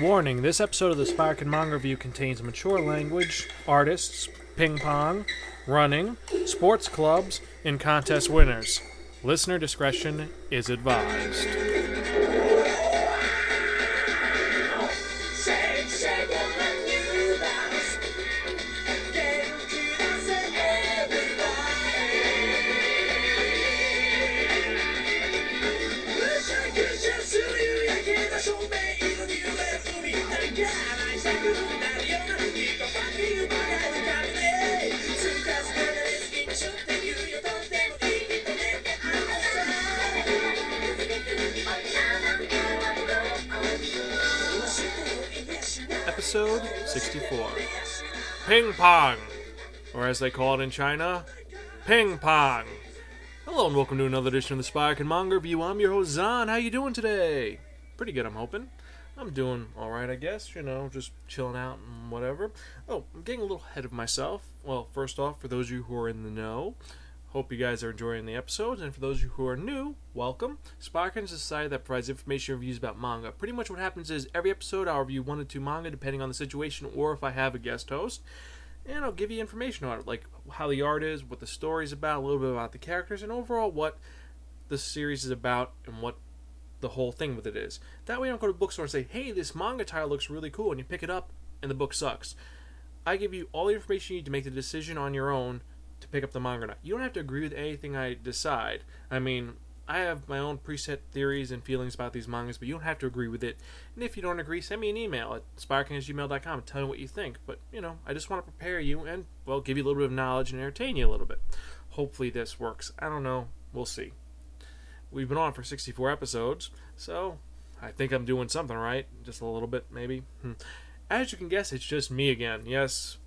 Warning this episode of the Sparkin Manga Review contains mature language, artists, ping pong, running, sports clubs, and contest winners. Listener discretion is advised. 64 Ping Pong, or as they call it in China, Ping Pong. Hello and welcome to another edition of the Sparkin Manga Review. I'm your host Zan. How you doing today? Pretty good, I'm hoping. I'm doing all right, I guess. You know, just chilling out and whatever. Oh, I'm getting a little ahead of myself. Well, first off, for those of you who are in the know, hope you guys are enjoying the episodes. And for those who are new, welcome. Sparkin is a site that provides information reviews about manga. Pretty much what happens is every episode I'll review one to two manga depending on the situation or if I have a guest host. And I'll give you information on it, like how the art is, what the story's about, a little bit about the characters, and overall what the series is about and what the whole thing with it is. That way, I don't go to bookstore and say, "Hey, this manga title looks really cool," and you pick it up and the book sucks. I give you all the information you need to make the decision on your own pick up the manga or not. You don't have to agree with anything I decide. I mean, I have my own preset theories and feelings about these mangas, but you don't have to agree with it. And if you don't agree, send me an email at sparking@gmail.com and tell me what you think. But, you know, I just want to prepare you and, well, give you a little bit of knowledge and entertain you a little bit. Hopefully this works. I don't know. We'll see. We've been on for 64 episodes, so I think I'm doing something right. Just a little bit, maybe. Hmm. As you can guess, it's just me again. Yes,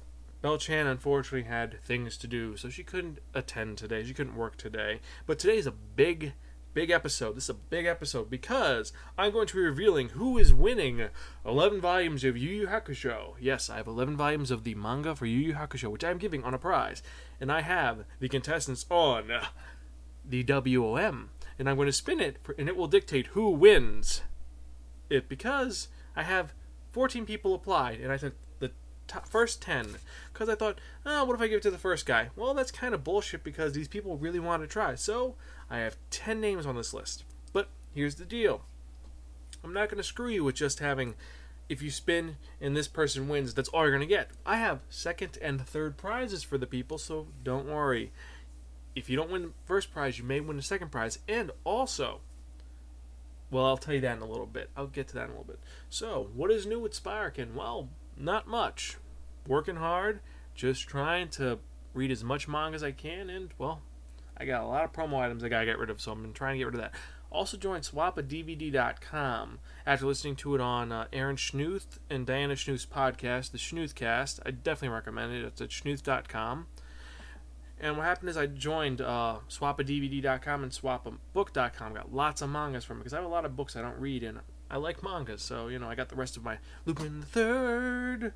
Bell Chan unfortunately had things to do, so she couldn't attend today. She couldn't work today. But today is a big, big episode. This is a big episode because I'm going to be revealing who is winning 11 volumes of Yu Yu Hakusho. Yes, I have 11 volumes of the manga for Yu Yu Hakusho, which I'm giving on a prize. And I have the contestants on the WOM. And I'm going to spin it, for, and it will dictate who wins it because I have 14 people applied, and I said first 10 because I thought, oh, what if I give it to the first guy? Well, that's kind of bullshit because these people really want to try. So I have 10 names on this list. But here's the deal I'm not going to screw you with just having. If you spin and this person wins, that's all you're going to get. I have second and third prizes for the people, so don't worry. If you don't win the first prize, you may win the second prize. And also, well, I'll tell you that in a little bit. I'll get to that in a little bit. So, what is new with Sparkin? Well, not much. Working hard, just trying to read as much manga as I can, and, well, I got a lot of promo items I gotta get rid of, so I'm been trying to get rid of that. Also joined swapadvd.com after listening to it on uh, Aaron Schnuth and Diana Schnuth's podcast, the Schnuthcast. I definitely recommend it. It's at schnuth.com. And what happened is I joined uh, swapadvd.com and swapabook.com. Got lots of mangas from it because I have a lot of books I don't read and I like manga, So, you know, I got the rest of my Lupin the Third.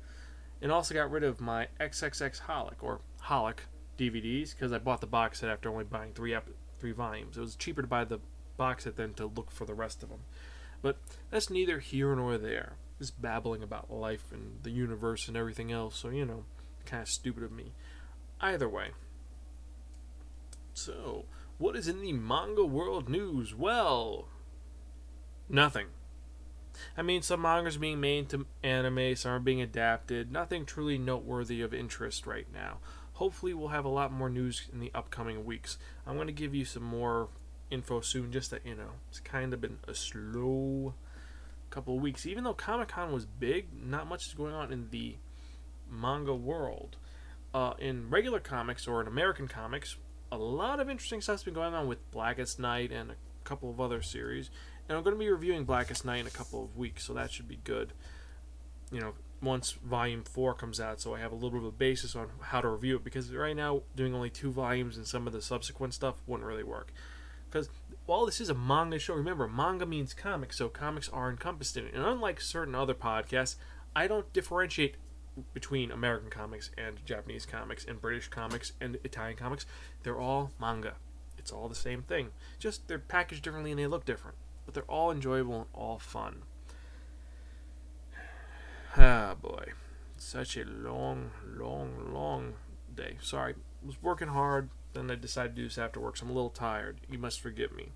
And also got rid of my XXX Holic or Holic DVDs because I bought the box set after only buying three ep- three volumes. It was cheaper to buy the box set than to look for the rest of them. But that's neither here nor there. Just babbling about life and the universe and everything else. So, you know, kind of stupid of me. Either way. So, what is in the manga world news? Well, nothing. I mean, some mangas being made to anime, some are being adapted. Nothing truly noteworthy of interest right now. Hopefully, we'll have a lot more news in the upcoming weeks. I'm going to give you some more info soon, just that you know. It's kind of been a slow couple of weeks. Even though Comic Con was big, not much is going on in the manga world. Uh, in regular comics or in American comics, a lot of interesting stuff's been going on with Blackest Night and a couple of other series. And I'm going to be reviewing Blackest Night in a couple of weeks, so that should be good. You know, once Volume 4 comes out, so I have a little bit of a basis on how to review it. Because right now, doing only two volumes and some of the subsequent stuff wouldn't really work. Because while this is a manga show, remember, manga means comics, so comics are encompassed in it. And unlike certain other podcasts, I don't differentiate between American comics and Japanese comics and British comics and Italian comics. They're all manga. It's all the same thing. Just they're packaged differently and they look different. But they're all enjoyable and all fun. Ah, boy. Such a long, long, long day. Sorry. was working hard, then I decided to do this after work, so I'm a little tired. You must forgive me.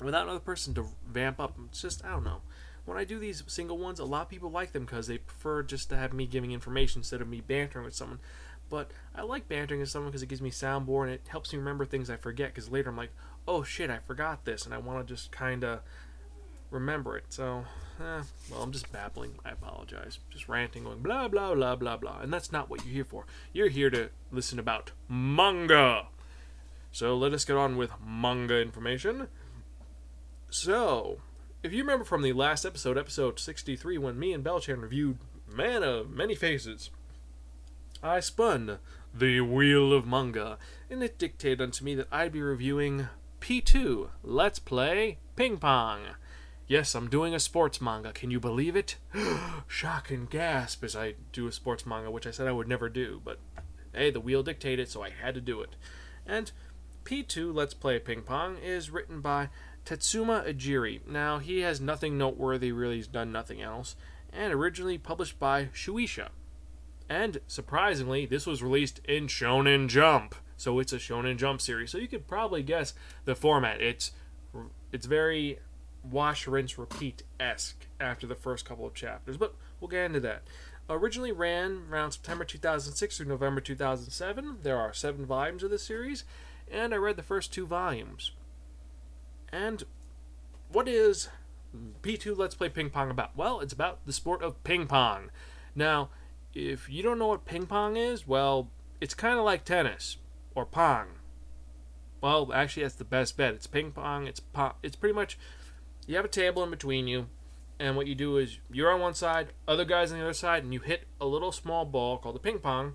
Without another person to vamp up, it's just, I don't know. When I do these single ones, a lot of people like them because they prefer just to have me giving information instead of me bantering with someone. But I like bantering with someone because it gives me soundboard and it helps me remember things I forget. Because later I'm like, oh shit, I forgot this, and I want to just kind of remember it. So, eh, well, I'm just babbling. I apologize. Just ranting, going blah blah blah blah blah, and that's not what you're here for. You're here to listen about manga. So let us get on with manga information. So, if you remember from the last episode, episode 63, when me and Belchan reviewed Man of Many Faces, I spun the Wheel of Manga, and it dictated unto me that I'd be reviewing P2 Let's Play Ping Pong. Yes, I'm doing a sports manga. Can you believe it? Shock and gasp as I do a sports manga, which I said I would never do, but hey, the wheel dictated, so I had to do it. And P2 Let's Play Ping Pong is written by Tatsuma Ajiri. Now, he has nothing noteworthy, really, he's done nothing else, and originally published by Shueisha. And surprisingly, this was released in Shonen Jump. So it's a Shonen Jump series. So you could probably guess the format. It's it's very wash, rinse, repeat esque after the first couple of chapters, but we'll get into that. Originally ran around September 2006 through November 2007. There are seven volumes of this series, and I read the first two volumes. And what is P2 Let's Play Ping Pong about? Well, it's about the sport of ping pong. Now, if you don't know what ping pong is, well, it's kind of like tennis or pong. Well, actually, that's the best bet. It's ping pong. It's pop. It's pretty much you have a table in between you, and what you do is you're on one side, other guys on the other side, and you hit a little small ball called a ping pong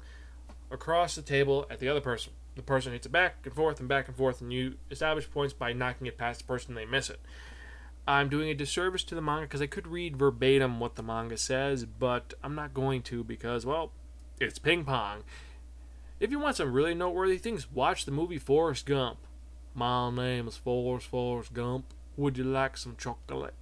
across the table at the other person. The person hits it back and forth and back and forth, and you establish points by knocking it past the person they miss it. I'm doing a disservice to the manga because I could read verbatim what the manga says, but I'm not going to because, well, it's ping pong. If you want some really noteworthy things, watch the movie Forrest Gump. My name is Forrest Forrest Gump. Would you like some chocolate?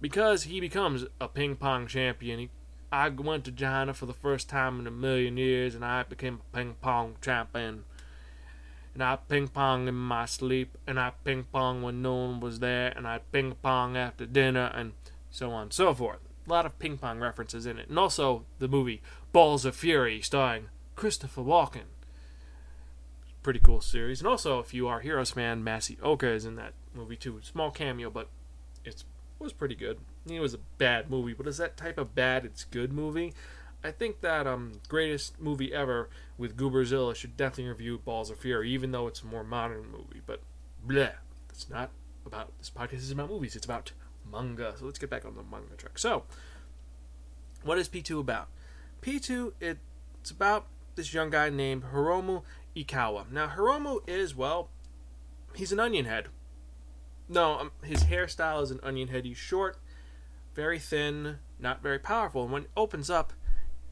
Because he becomes a ping pong champion. He, I went to China for the first time in a million years and I became a ping pong champion. And I ping pong in my sleep, and I ping pong when no one was there, and I ping pong after dinner, and so on and so forth. A lot of ping pong references in it. And also the movie Balls of Fury, starring Christopher Walken. Pretty cool series. And also, if you are Heroes fan, Masi Oka is in that movie too. Small cameo, but it was pretty good. It was a bad movie, but it's that type of bad it's good movie. I think that um greatest movie ever with Gooberzilla should definitely review Balls of Fury, even though it's a more modern movie. But bleh, that's not about this podcast is about movies. It's about manga. So let's get back on the manga track. So, what is P2 about? P2 it, it's about this young guy named Hiromu Ikawa. Now Hiromu is well, he's an onion head. No, um, his hairstyle is an onion head. He's short, very thin, not very powerful. And when it opens up,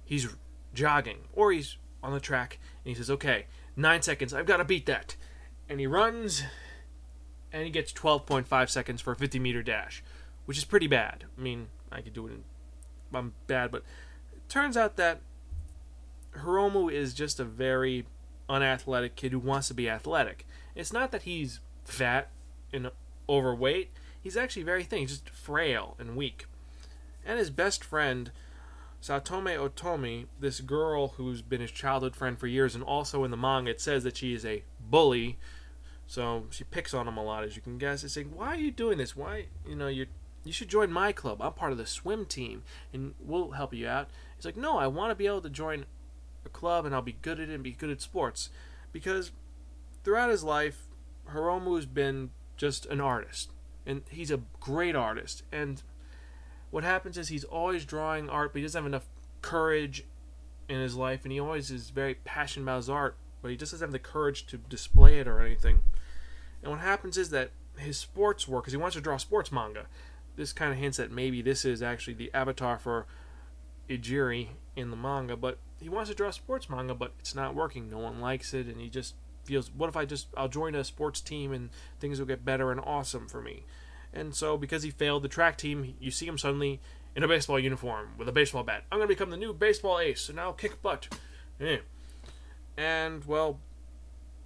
he's jogging or he's on the track and he says, "Okay, nine seconds. I've got to beat that." And he runs, and he gets 12.5 seconds for a 50 meter dash, which is pretty bad. I mean, I could do it. In, I'm bad, but it turns out that Hiromu is just a very unathletic kid who wants to be athletic. It's not that he's fat and overweight. He's actually very thin. He's just frail and weak. And his best friend, Satome Otomi, this girl who's been his childhood friend for years, and also in the manga it says that she is a bully. So she picks on him a lot, as you can guess. It's saying, "Why are you doing this? Why, you know, you you should join my club. I'm part of the swim team, and we'll help you out." He's like, "No, I want to be able to join a club, and I'll be good at it and be good at sports." Because throughout his life, Hiromu's been just an artist, and he's a great artist. And what happens is he's always drawing art, but he doesn't have enough courage in his life, and he always is very passionate about his art, but he just doesn't have the courage to display it or anything. And what happens is that his sports work, because he wants to draw sports manga, this kind of hints that maybe this is actually the avatar for Ijiri in the manga, but he wants to draw sports manga, but it's not working. No one likes it, and he just feels, what if I just, I'll join a sports team and things will get better and awesome for me. And so, because he failed the track team, you see him suddenly in a baseball uniform with a baseball bat. I'm gonna become the new baseball ace, and I'll kick butt. Eh. And well,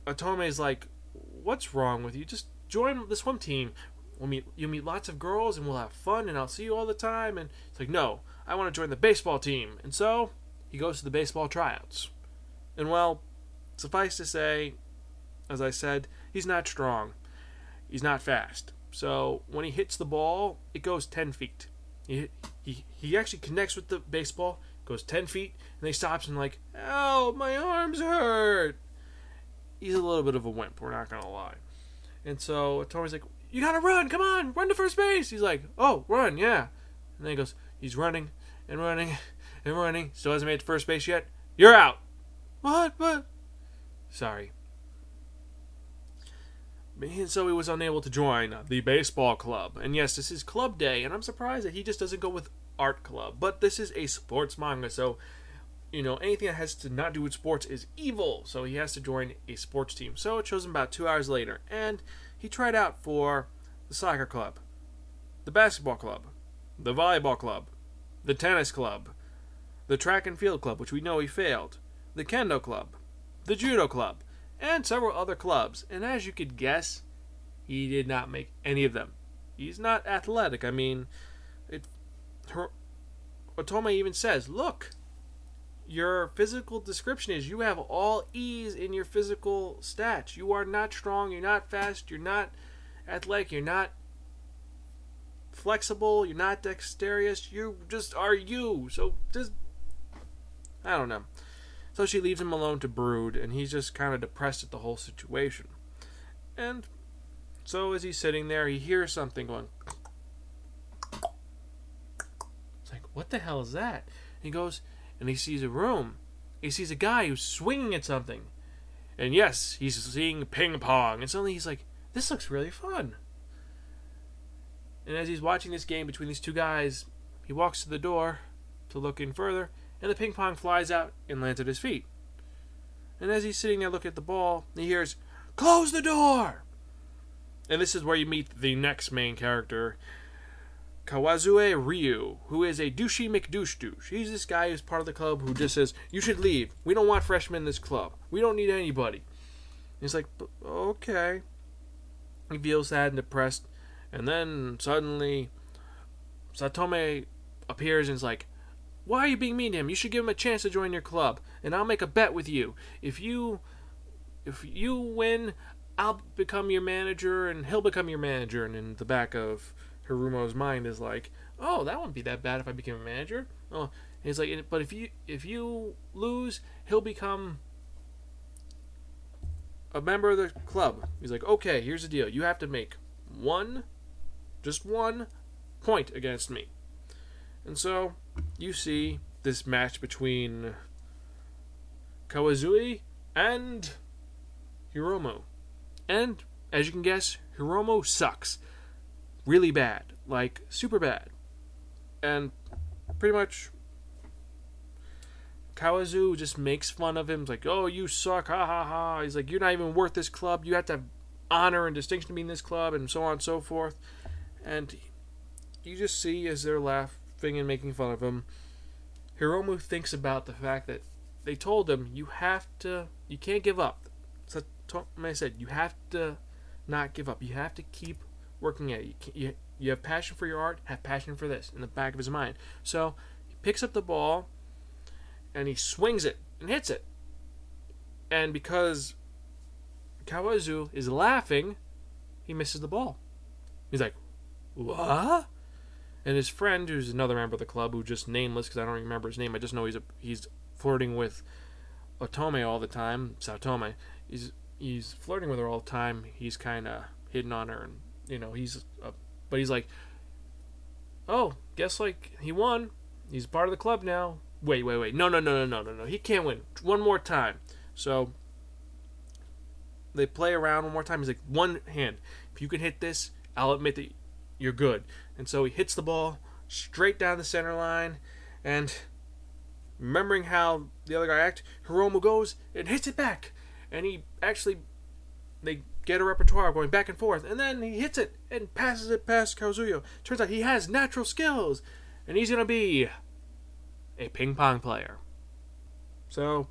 Otome's like, "What's wrong with you? Just join the swim team. We'll meet you'll meet lots of girls, and we'll have fun, and I'll see you all the time." And it's like, "No, I want to join the baseball team." And so he goes to the baseball tryouts. And well, suffice to say, as I said, he's not strong. He's not fast. So when he hits the ball, it goes 10 feet. He, he, he actually connects with the baseball, goes 10 feet, and he stops and like, oh, my arms hurt. He's a little bit of a wimp, we're not going to lie. And so Tori's like, you got to run, come on, run to first base. He's like, oh, run, yeah. And then he goes, he's running and running and running, still hasn't made to first base yet. You're out. What? What? Sorry. And so he was unable to join the baseball club. And yes, this is club day, and I'm surprised that he just doesn't go with art club. But this is a sports manga, so you know anything that has to not do with sports is evil. So he has to join a sports team. So it shows him about two hours later, and he tried out for the soccer club, the basketball club, the volleyball club, the tennis club, the track and field club, which we know he failed, the kendo club, the judo club, and several other clubs. And as you could guess, he did not make any of them. He's not athletic. I mean, it. Her, Otome even says, "Look, your physical description is you have all E's in your physical stats. You are not strong. You're not fast. You're not athletic. You're not flexible. You're not dexterous. You just are you. So just, I don't know." So she leaves him alone to brood, and he's just kind of depressed at the whole situation. And so as he's sitting there, he hears something going. It's like, what the hell is that? He goes and he sees a room. He sees a guy who's swinging at something. And yes, he's seeing ping pong. And suddenly he's like, this looks really fun. And as he's watching this game between these two guys, he walks to the door to look in further, and the ping pong flies out and lands at his feet. And as he's sitting there looking at the ball, he hears, Close the door! And this is where you meet the next main character, Kawazue Ryu, who is a douchey McDouche douche. He's this guy who's part of the club who just says, You should leave. We don't want freshmen in this club. We don't need anybody. And he's like, Okay. He feels sad and depressed. And then suddenly, Satome appears and is like, why are you being mean to him? You should give him a chance to join your club, and I'll make a bet with you. If you if you win, I'll become your manager and he'll become your manager. And in the back of Hiromu's mind is like, "Oh, that wouldn't be that bad if I became a manager." Oh, and he's like, "But if you if you lose, he'll become a member of the club." He's like, "Okay, here's the deal. You have to make one just one point against me." And so you see this match between Kawazui and Hiromu. And as you can guess, Hiromu sucks. Really bad. Like, super bad. And pretty much Kawazu just makes fun of him. He's like, oh, you suck. Ha ha ha. He's like, you're not even worth this club. You have to have honor and distinction to be in this club, and so on and so forth. And you just see as they're laughing and making fun of him, Hiromu thinks about the fact that they told him you have to, you can't give up. So I said you have to not give up. You have to keep working at it. You, can't- you, you have passion for your art, have passion for this in the back of his mind. So he picks up the ball and he swings it and hits it. And because Kawazu is laughing, he misses the ball. He's like, "What?" And his friend, who's another member of the club, who just nameless because I don't remember his name. I just know he's a, he's flirting with Otome all the time. Satome. He's he's flirting with her all the time. He's kind of hitting on her, and you know he's, uh, but he's like, oh, guess like he won. He's part of the club now. Wait, wait, wait. No, no, no, no, no, no, no. He can't win. One more time. So they play around one more time. He's like, one hand. If you can hit this, I'll admit that you're good. And so he hits the ball straight down the center line. And remembering how the other guy acted, Hiromu goes and hits it back. And he actually, they get a repertoire going back and forth. And then he hits it and passes it past Kazuyo. Turns out he has natural skills. and he's going to be a ping pong player. So,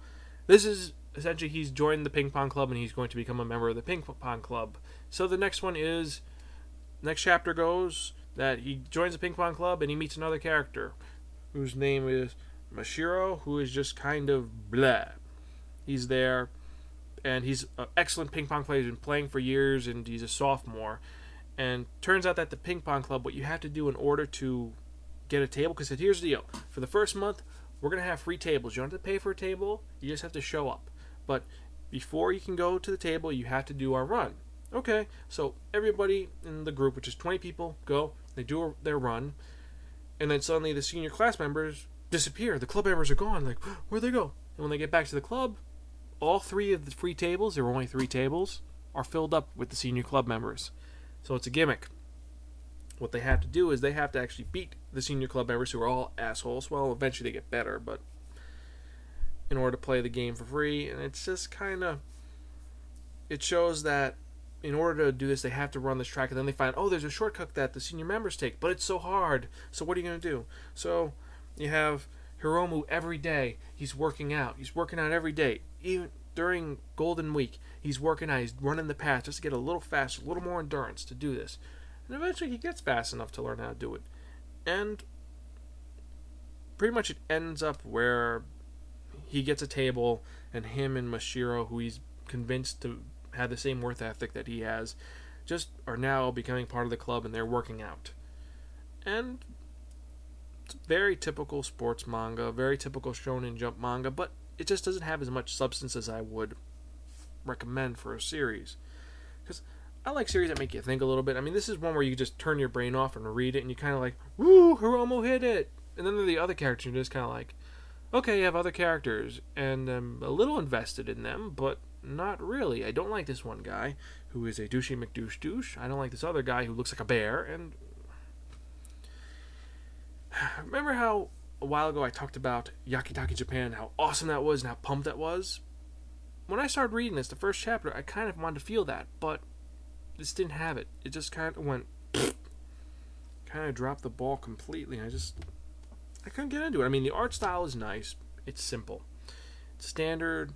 this is essentially he's joined the ping pong club and he's going to become a member of the ping pong club. So, the next one is next chapter goes that he joins the ping pong club and he meets another character whose name is Mashiro, who is just kind of blah. He's there and he's an excellent ping pong player. He's been playing for years and he's a sophomore. And turns out that the ping pong club, what you have to do in order to get a table, because here's the deal: for the first month, we're gonna have free tables. You don't have to pay for a table; you just have to show up. But before you can go to the table, you have to do our run. Okay, so everybody in the group, which is 20 people, go. They do their run, and then suddenly the senior class members disappear. The club members are gone. Like, where'd they go? And when they get back to the club, all three of the free tables, there were only three tables, are filled up with the senior club members. So it's a gimmick. What they have to do is they have to actually beat the senior club members who are all assholes. Well, eventually they get better, but in order to play the game for free, and it's just kind of it shows that in order to do this, they have to run this track, and then they find, oh, there's a shortcut that the senior members take, but it's so hard. So what are you going to do? So you have Hiromu every day. He's working out. He's working out every day, even during Golden Week. He's working out. He's running the path just to get a little faster, a little more endurance to do this, and eventually he gets fast enough to learn how to do it, and pretty much it ends up where he gets a table, and him and Mashiro, who he's convinced to have the same worth ethic that he has, just are now becoming part of the club and they're working out. And it's very typical sports manga, very typical shonen jump manga, but it just doesn't have as much substance as I would recommend for a series. Because I like series that make you think a little bit. I mean, this is one where you just turn your brain off and read it, and you kind of like, woo, Hiromu hit it. And then the other characters, you're just kind of like, okay, you have other characters, and I'm a little invested in them, but not really. I don't like this one guy who is a douchey McDouche douche. I don't like this other guy who looks like a bear. And remember how a while ago I talked about Yakitate Japan, how awesome that was, and how pumped that was? When I started reading this, the first chapter, I kind of wanted to feel that, but this didn't have it. It just kind of went, kind of dropped the ball completely. I just, I couldn't get into it. I mean, the art style is nice. It's simple. It's standard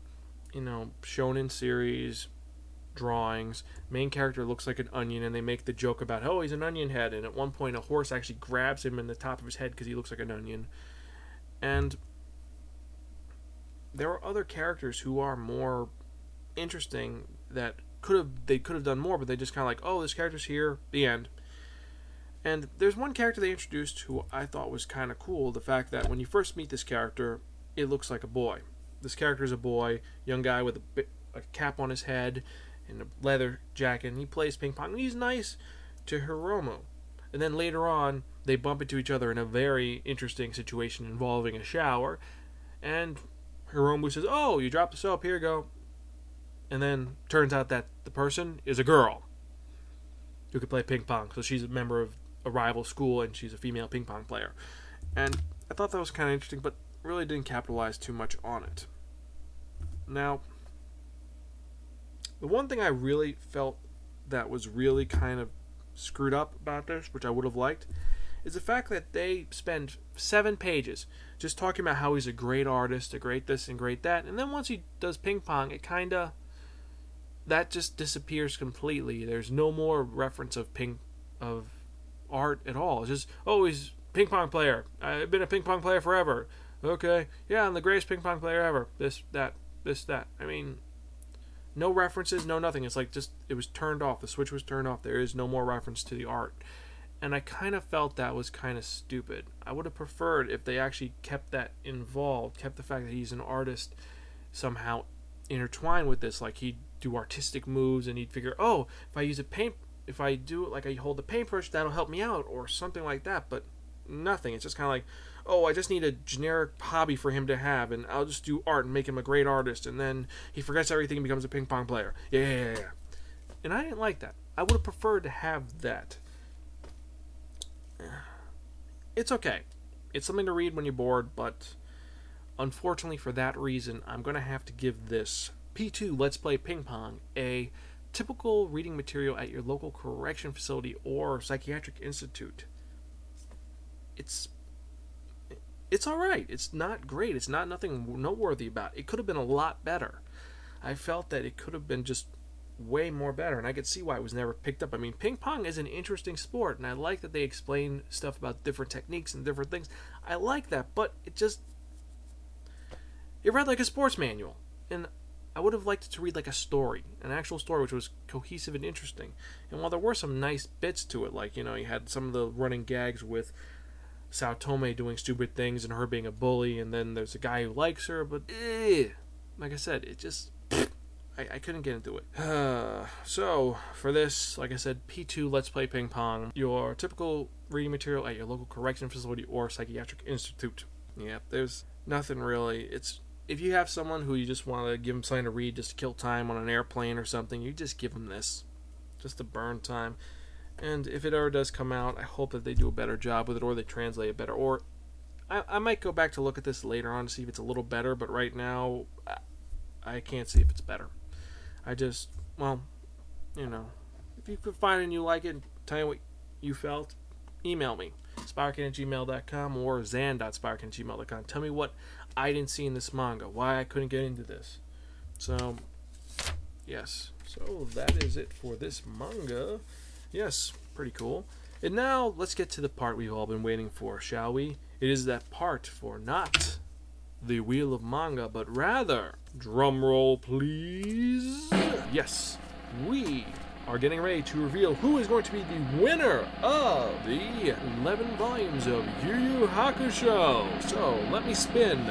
you know, shonen series drawings. Main character looks like an onion, and they make the joke about, oh, he's an onion head. And at one point, a horse actually grabs him in the top of his head because he looks like an onion. And there are other characters who are more interesting that could have they could have done more, but they just kind of like, oh, this character's here, the end. And there's one character they introduced who I thought was kind of cool. The fact that when you first meet this character, it looks like a boy this character is a boy, young guy with a, a cap on his head and a leather jacket, and he plays ping pong. And he's nice to Hiromu. And then later on, they bump into each other in a very interesting situation involving a shower. And Hiromu says, Oh, you dropped the soap, here you go. And then turns out that the person is a girl who could play ping pong. So she's a member of a rival school and she's a female ping pong player. And I thought that was kind of interesting, but really didn't capitalize too much on it. Now, the one thing I really felt that was really kind of screwed up about this, which I would have liked, is the fact that they spend seven pages just talking about how he's a great artist, a great this and great that, and then once he does ping pong, it kind of that just disappears completely. There's no more reference of ping of art at all. It's just oh, he's ping pong player. I've been a ping pong player forever. Okay, yeah, I'm the greatest ping pong player ever. This that this, that. I mean, no references, no nothing. It's like just, it was turned off. The switch was turned off. There is no more reference to the art. And I kind of felt that was kind of stupid. I would have preferred if they actually kept that involved, kept the fact that he's an artist somehow intertwined with this. Like he'd do artistic moves and he'd figure, oh, if I use a paint, if I do it like I hold the paintbrush, that'll help me out, or something like that. But nothing. It's just kind of like, oh, I just need a generic hobby for him to have, and I'll just do art and make him a great artist, and then he forgets everything and becomes a ping pong player. Yeah, yeah, yeah. And I didn't like that. I would have preferred to have that. It's okay. It's something to read when you're bored, but unfortunately for that reason, I'm going to have to give this P2 Let's Play Ping Pong a typical reading material at your local correction facility or psychiatric institute. It's it's all right. It's not great. It's not nothing noteworthy about. It, it could have been a lot better. I felt that it could have been just way more better, and I could see why it was never picked up. I mean, ping pong is an interesting sport, and I like that they explain stuff about different techniques and different things. I like that, but it just it read like a sports manual, and I would have liked to read like a story, an actual story, which was cohesive and interesting. And while there were some nice bits to it, like you know, you had some of the running gags with Sao Tome doing stupid things and her being a bully, and then there's a guy who likes her, but eh, like I said, it just I, I couldn't get into it. so for this, like I said, P2 Let's Play Ping Pong, your typical reading material at your local correction facility or psychiatric institute. Yeah, there's nothing really. It's if you have someone who you just want to give them something to read just to kill time on an airplane or something, you just give them this, just to burn time. And if it ever does come out, I hope that they do a better job with it or they translate it better. Or I, I might go back to look at this later on to see if it's a little better, but right now I, can't see if it's better. I just, well, you know, if you could find it and you like it, and tell me what you felt, email me. Spirekin at gmail.com or zan.spirekin at gmail.com. Tell me what I didn't see in this manga, why I couldn't get into this. So, yes. So that is it for this manga. Yes, pretty cool. And now let's get to the part we've all been waiting for, shall we? It is that part for not the wheel of manga, but rather, drum roll please. Yes, we are getting ready to reveal who is going to be the winner of the 11 volumes of Yu Yu Hakusho. So let me spin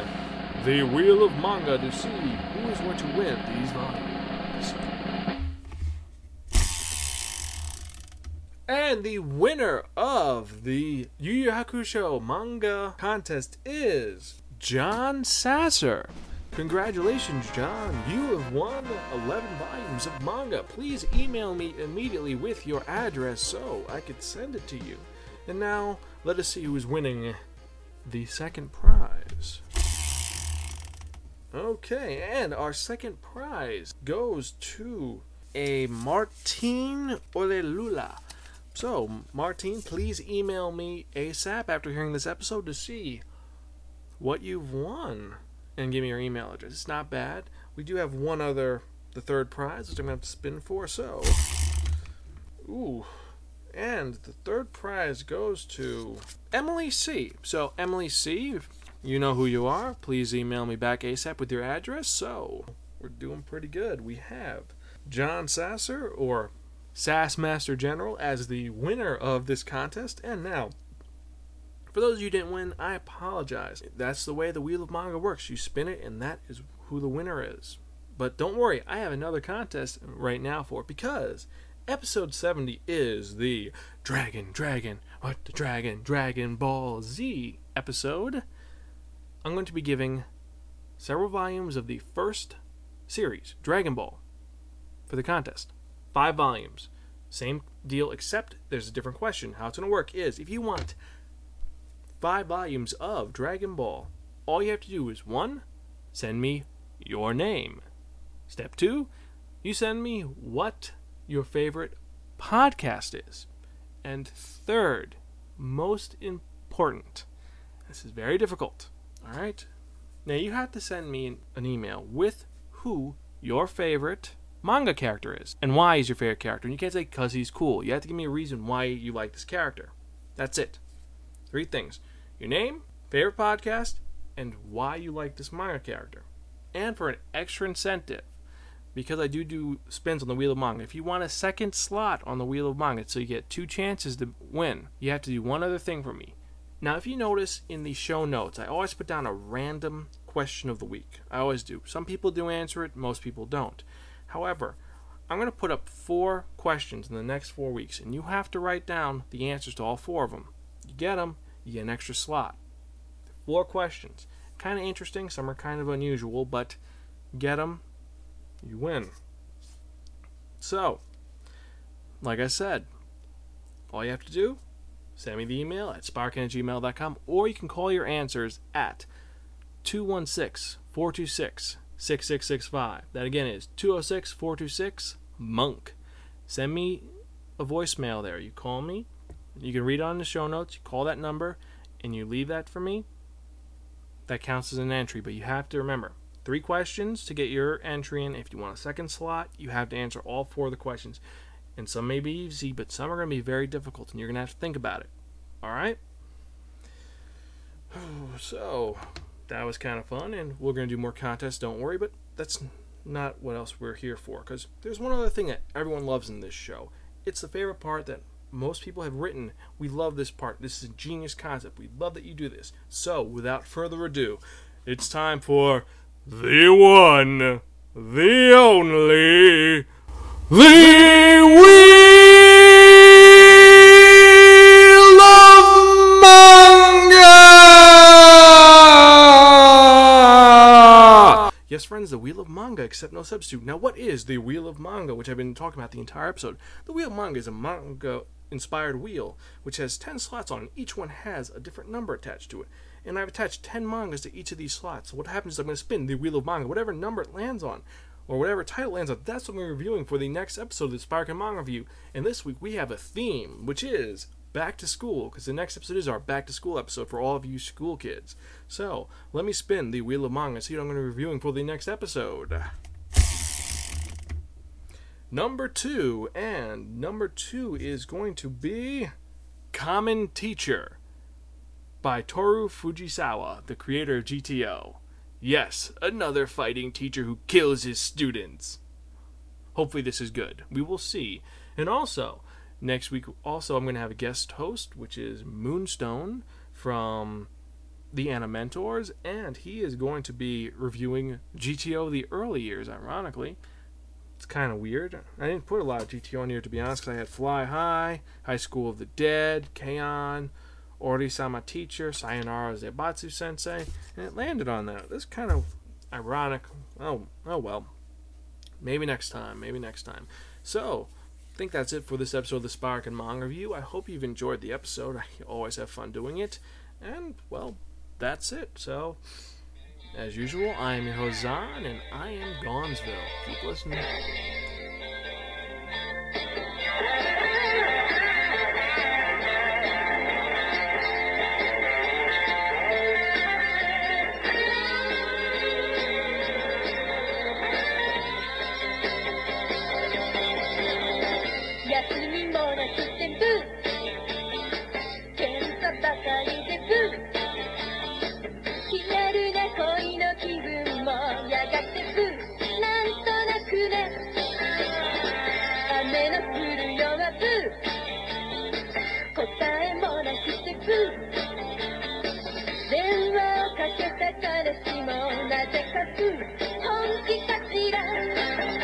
the wheel of manga to see who is going to win these volumes. And the winner of the Yu Yu Hakusho manga contest is John Sasser. Congratulations, John. You have won 11 volumes of manga. Please email me immediately with your address so I could send it to you. And now, let us see who is winning the second prize. Okay, and our second prize goes to a Martine Olelula. So, Martine, please email me ASAP after hearing this episode to see what you've won and give me your email address. It's not bad. We do have one other, the third prize, which I'm going to have to spin for. So, ooh. And the third prize goes to Emily C. So, Emily C., you know who you are. Please email me back ASAP with your address. So, we're doing pretty good. We have John Sasser, or Sass Master General, as the winner of this contest. And now, for those of you who didn't win, I apologize. That's the way the Wheel of Manga works. You spin it, and that is who the winner is. But don't worry, I have another contest right now for it because episode 70 is the Dragon, Dragon, what the Dragon, Dragon Ball Z episode. I'm going to be giving several volumes of the first series, Dragon Ball, for the contest. Five volumes. Same deal, except there's a different question. How it's going to work is if you want five volumes of Dragon Ball, all you have to do is one, send me your name. Step two, you send me what your favorite podcast is. And third, most important, this is very difficult. All right. Now you have to send me an email with who your favorite manga character is and why he's your favorite character. And you can't say because he's cool. You have to give me a reason why you like this character. That's it. Three things your name, favorite podcast, and why you like this manga character. And for an extra incentive, because I do do spins on the Wheel of Manga, if you want a second slot on the Wheel of Manga, so you get two chances to win, you have to do one other thing for me. Now, if you notice in the show notes, I always put down a random question of the week. I always do. Some people do answer it, most people don't. However, I'm going to put up four questions in the next four weeks, and you have to write down the answers to all four of them. You get them, you get an extra slot. Four questions. Kind of interesting, some are kind of unusual, but get them, you win. So, like I said, all you have to do, send me the email at sparkin at or you can call your answers at 216 426 6665. That again is 206 426 Monk. Send me a voicemail there. You call me, you can read on the show notes, you call that number, and you leave that for me. that counts as an entry. But you have to remember three questions to get your entry in. If you want a second slot, you have to answer all four of the questions. And some may be easy, but some are going to be very difficult, and you're going to have to think about it. All right? So, that was kind of fun, and we're going to do more contests, don't worry, but that's not what else we're here for, because there's one other thing that everyone loves in this show. It's the favorite part that most people have written. We love this part. This is a genius concept. We love that you do this. So, without further ado, it's time for the one, the only, the Wheel Yes, friends, the Wheel of Manga, except no substitute. Now, what is the Wheel of Manga, which I've been talking about the entire episode? The Wheel of Manga is a manga inspired wheel, which has 10 slots on it. Each one has a different number attached to it. And I've attached 10 mangas to each of these slots. So what happens is I'm going to spin the Wheel of Manga, whatever number it lands on, or whatever title it lands on, that's what we're reviewing for the next episode of the Sparkin Manga Review. And this week we have a theme, which is back to school, because the next episode is our back to school episode for all of you school kids. So let me spin the Wheel of Manga, see what I'm going to be reviewing for the next episode. Number two, and number two is going to be Kamen Teacher by Toru Fujisawa, the creator of GTO. Yes, another fighting teacher who kills his students. Hopefully, this is good. We will see. And also, next week, also, I'm going to have a guest host, which is Moonstone from the Animentors, and he is going to be reviewing GTO the early years, ironically. It's kind of weird. I didn't put a lot of GTO in here, to be honest, because I had Fly High, High School of the Dead, K-On!, Oresama Teacher, Sayonara Zetsubou Sensei, and it landed on that. This kind of ironic. Oh, oh well. Maybe next time. Maybe next time. So, think that's it for this episode of the Sparkin Manga Review. I hope you've enjoyed the episode. I always have fun doing it. And, well, that's it. So, as usual, I am your host Zahn, and I am Gonzville. Keep listening. 電話をかけた彼氏もなぜかす本気かしら。